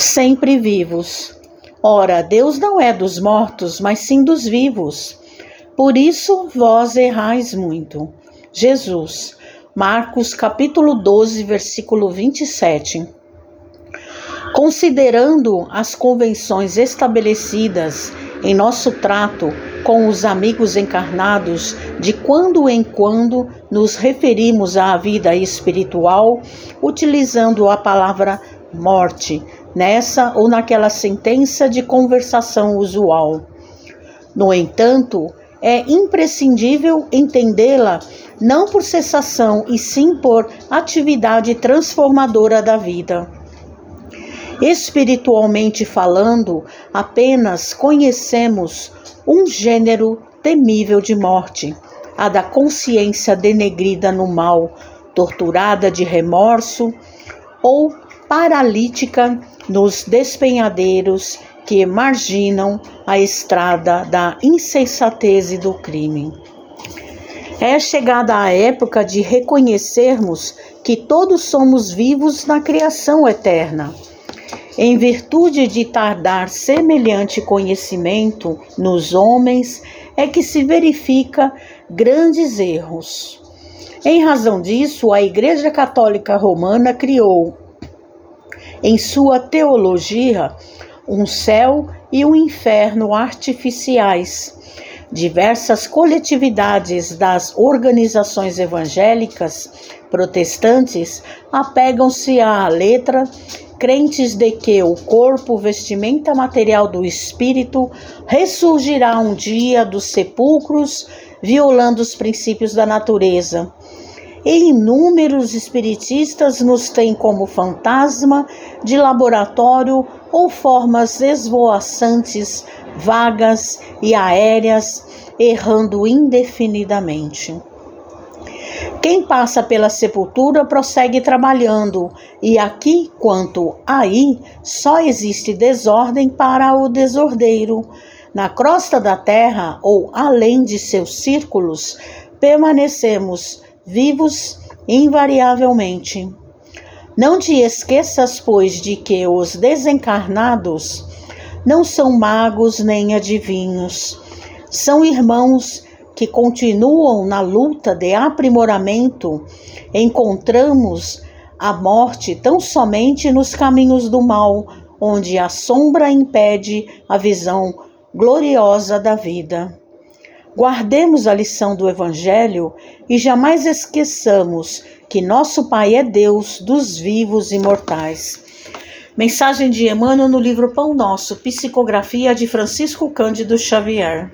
sempre vivos. Ora, Deus não é dos mortos, mas sim dos vivos. Por isso vós errais muito. Jesus, Marcos capítulo 12, versículo 27. Considerando as convenções estabelecidas em nosso trato com os amigos encarnados, de quando em quando nos referimos à vida espiritual utilizando a palavra morte, nessa ou naquela sentença de conversação usual. No entanto, é imprescindível entendê-la não por cessação e sim por atividade transformadora da vida. Espiritualmente falando, apenas conhecemos um gênero temível de morte, a da consciência denegrida no mal, torturada de remorso ou paralítica nos despenhadeiros que marginam a estrada da insensatez e do crime. É chegada a época de reconhecermos que todos somos vivos na criação eterna. Em virtude de tardar semelhante conhecimento nos homens, é que se verifica grandes erros. Em razão disso, a Igreja Católica Romana criou em sua teologia um céu e um inferno artificiais. Diversas coletividades das organizações evangélicas protestantes apegam-se à letra, crentes de que o corpo, vestimenta material do espírito, ressurgirá um dia dos sepulcros, violando os princípios da natureza e inúmeros espiritistas nos têm como fantasma de laboratório ou formas esvoaçantes, vagas e aéreas, errando indefinidamente. Quem passa pela sepultura prossegue trabalhando, e aqui quanto aí só existe desordem para o desordeiro. Na crosta da terra ou além de seus círculos, permanecemos vivos invariavelmente. Não te esqueças, pois, de que os desencarnados não são magos nem adivinhos, são irmãos que continuam na luta de aprimoramento. Encontramos a morte tão somente nos caminhos do mal, onde a sombra impede a visão gloriosa da vida. Guardemos a lição do Evangelho e jamais esqueçamos que nosso Pai é Deus dos vivos e mortais. Mensagem de Emmanuel no livro Pão Nosso, Psicografia de Francisco Cândido Xavier.